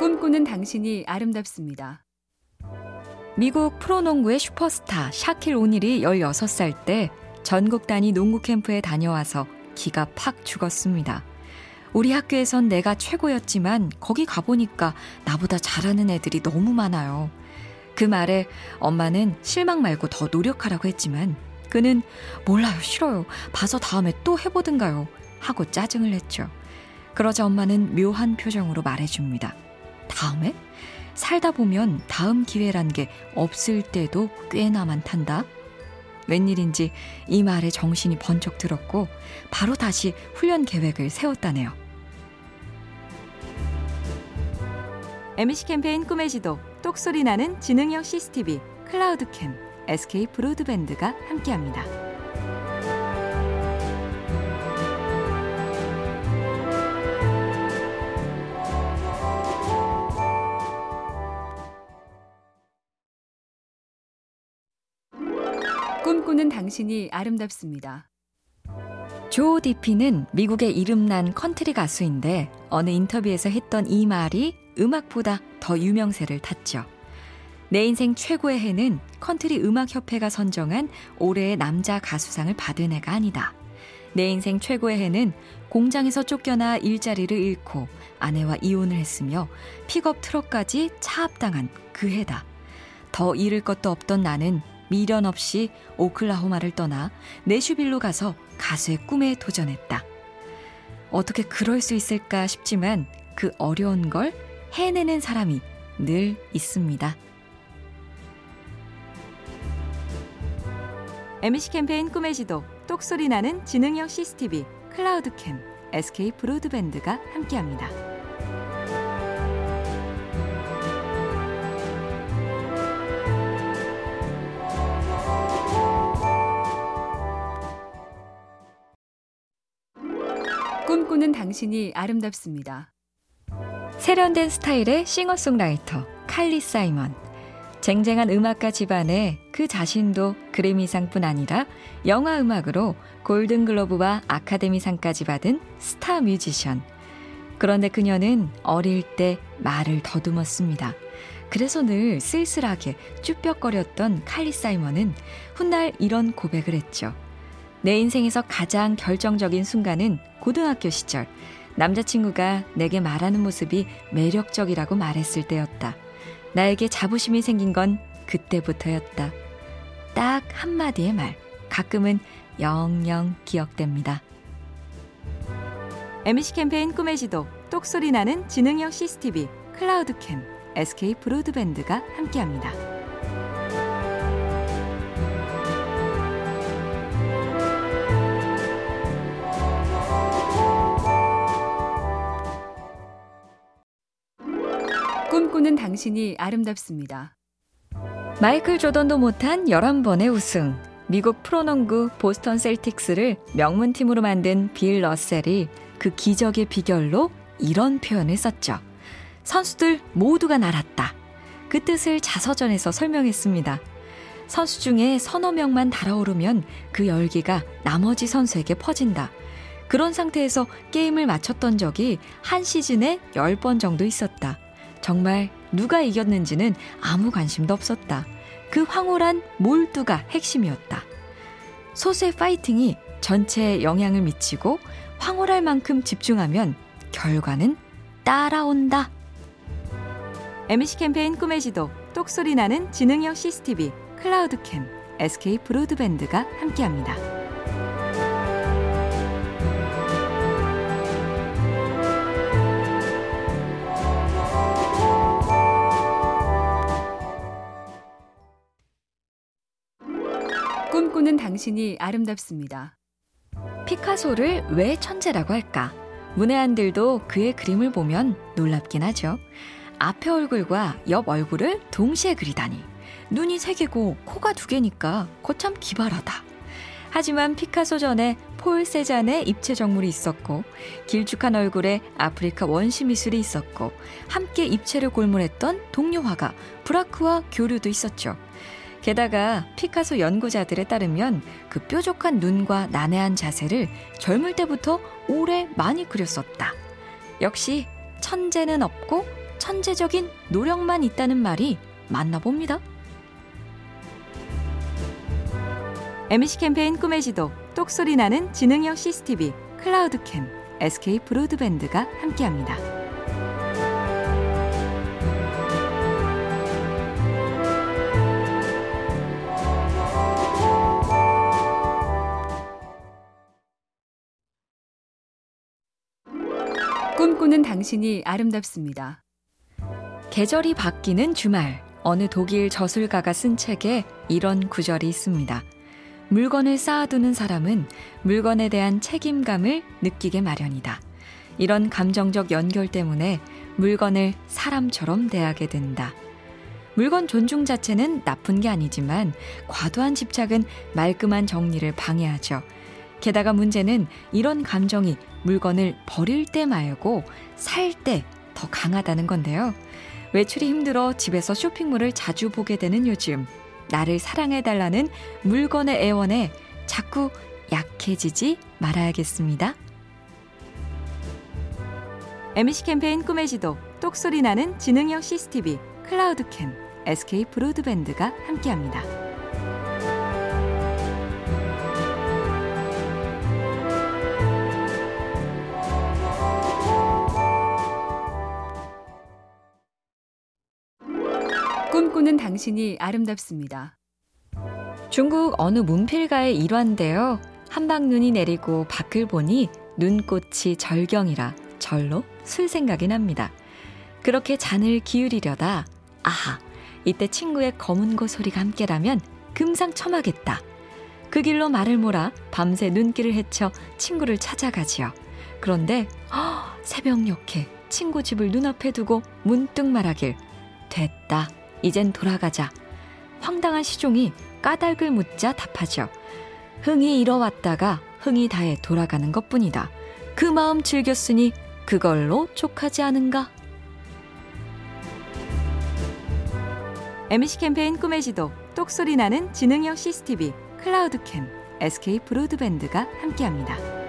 꿈꾸는 당신이 아름답습니다. 미국 프로농구의 슈퍼스타 샤킬 오닐이 16살 때 전국 단위 농구 캠프에 다녀와서 기가 팍 죽었습니다. 우리 학교에선 내가 최고였지만 거기 가보니까 나보다 잘하는 애들이 너무 많아요. 그 말에 엄마는 실망 말고 더 노력하라고 했지만 그는 몰라요, 싫어요. 봐서 다음에 또 해보든가요. 하고 짜증을 냈죠. 그러자 엄마는 묘한 표정으로 말해줍니다. 다음에? 살다 보면 다음 기회란 게 없을 때도 꽤나 많단다. 웬일인지 이 말에 정신이 번쩍 들었고 바로 다시 훈련 계획을 세웠다네요. MC 캠페인 꿈의 지도 똑소리 나는 지능형 CCTV 클라우드캠 SK 브로드밴드가 함께합니다. 꿈꾸는 당신이 아름답습니다. 조 디피는 미국의 이름난 컨트리 가수인데 어느 인터뷰에서 했던 이 말이 음악보다 더 유명세를 탔죠. 내 인생 최고의 해는 컨트리 음악협회가 선정한 올해의 남자 가수상을 받은 해가 아니다. 내 인생 최고의 해는 공장에서 쫓겨나 일자리를 잃고 아내와 이혼을 했으며 픽업 트럭까지 차압당한 그 해다. 더 잃을 것도 없던 나는 미련 없이 오클라호마를 떠나 내슈빌로 가서 가수의 꿈에 도전했다. 어떻게 그럴 수 있을까 싶지만 그 어려운 걸 해내는 사람이 늘 있습니다. MC 캠페인 꿈의 지도 똑소리 나는 지능형 CCTV 클라우드캠 SK 브로드밴드가 함께합니다. 꿈꾸는 당신이 아름답습니다. 세련된 스타일의 싱어송라이터 칼리 사이먼. 쟁쟁한 음악가 집안에 그 자신도 그래미상뿐 아니라 영화 음악으로 골든글로브와 아카데미상까지 받은 스타 뮤지션. 그런데 그녀는 어릴 때 말을 더듬었습니다. 그래서 늘 쓸쓸하게 쭈뼛거렸던 칼리 사이먼은 훗날 이런 고백을 했죠. 내 인생에서 가장 결정적인 순간은 고등학교 시절 남자친구가 내게 말하는 모습이 매력적이라고 말했을 때였다. 나에게 자부심이 생긴 건 그때부터였다. 딱 한마디의 말. 가끔은 영영 기억됩니다. MC 캠페인 꿈의 지도 똑소리 나는 지능형 CCTV 클라우드캠 SK 브로드밴드가 함께합니다. 당신이 아름답습니다. 마이클 조던도 못한 11번의 우승. 미국 프로농구 보스턴 셀틱스를 명문팀으로 만든 빌 러셀이 그 기적의 비결로 이런 표현을 썼죠. 선수들 모두가 날았다. 그 뜻을 자서전에서 설명했습니다. 선수 중에 서너 명만 달아오르면 그 열기가 나머지 선수에게 퍼진다. 그런 상태에서 게임을 마쳤던 적이 한 시즌에 10번 정도 있었다. 정말 누가 이겼는지는 아무 관심도 없었다. 그 황홀한 몰두가 핵심이었다. 소수의 파이팅이 전체에 영향을 미치고 황홀할 만큼 집중하면 결과는 따라온다. MC 캠페인 꿈의 지도 똑소리 나는 지능형 CCTV 클라우드캠 SK 브로드밴드가 함께합니다. 꿈꾸는 당신이 아름답습니다. 피카소를 왜 천재라고 할까? 문외한들도 그의 그림을 보면 놀랍긴 하죠. 앞에 얼굴과 옆 얼굴을 동시에 그리다니. 눈이 세 개고 코가 두 개니까 거참 기발하다. 하지만 피카소 전에 폴 세잔의 입체 정물이 있었고 길쭉한 얼굴에 아프리카 원시 미술이 있었고 함께 입체를 골몰했던 동료 화가 브라크와 교류도 있었죠. 게다가 피카소 연구자들에 따르면 그 뾰족한 눈과 난해한 자세를 젊을 때부터 오래 많이 그렸었다. 역시 천재는 없고 천재적인 노력만 있다는 말이 맞나 봅니다. MC 캠페인 꿈의 지도 똑소리 나는 지능형 CCTV 클라우드캠 SK 브로드밴드가 함께합니다. 꿈꾸는 당신이 아름답습니다. 계절이 바뀌는 주말, 어느 독일 저술가가 쓴 책에 이런 구절이 있습니다. 물건을 쌓아두는 사람은 물건에 대한 책임감을 느끼게 마련이다. 이런 감정적 연결 때문에 물건을 사람처럼 대하게 된다. 물건 존중 자체는 나쁜 게 아니지만 과도한 집착은 말끔한 정리를 방해하죠. 게다가 문제는 이런 감정이 물건을 버릴 때 말고 살 때 더 강하다는 건데요. 외출이 힘들어 집에서 쇼핑몰을 자주 보게 되는 요즘, 나를 사랑해달라는 물건의 애원에 자꾸 약해지지 말아야겠습니다. MC 캠페인 꿈의 지도 똑소리 나는 지능형 CCTV 클라우드캠 SK 브로드밴드가 함께합니다. 꿈꾸는 당신이 아름답습니다. 중국 어느 문필가의 일화인데요. 한방눈이 내리고 밖을 보니 눈꽃이 절경이라 절로 술 생각이 납니다. 그렇게 잔을 기울이려다 아하 이때 친구의 검은 고 소리가 함께라면 금상첨화겠다. 그 길로 말을 몰아 밤새 눈길을 헤쳐 친구를 찾아가지요. 그런데 허, 새벽녘에 친구 집을 눈앞에 두고 문득 말하길 됐다. 이젠 돌아가자. 황당한 시종이 까닭을 묻자 답하죠. 흥이 잃어왔다가 흥이 다해 돌아가는 것 뿐이다. 그 마음 즐겼으니 그걸로 족하지 않은가? MC 캠페인 꿈의 지도 똑소리 나는 지능형 CCTV 클라우드캠 SK 브로드밴드가 함께합니다.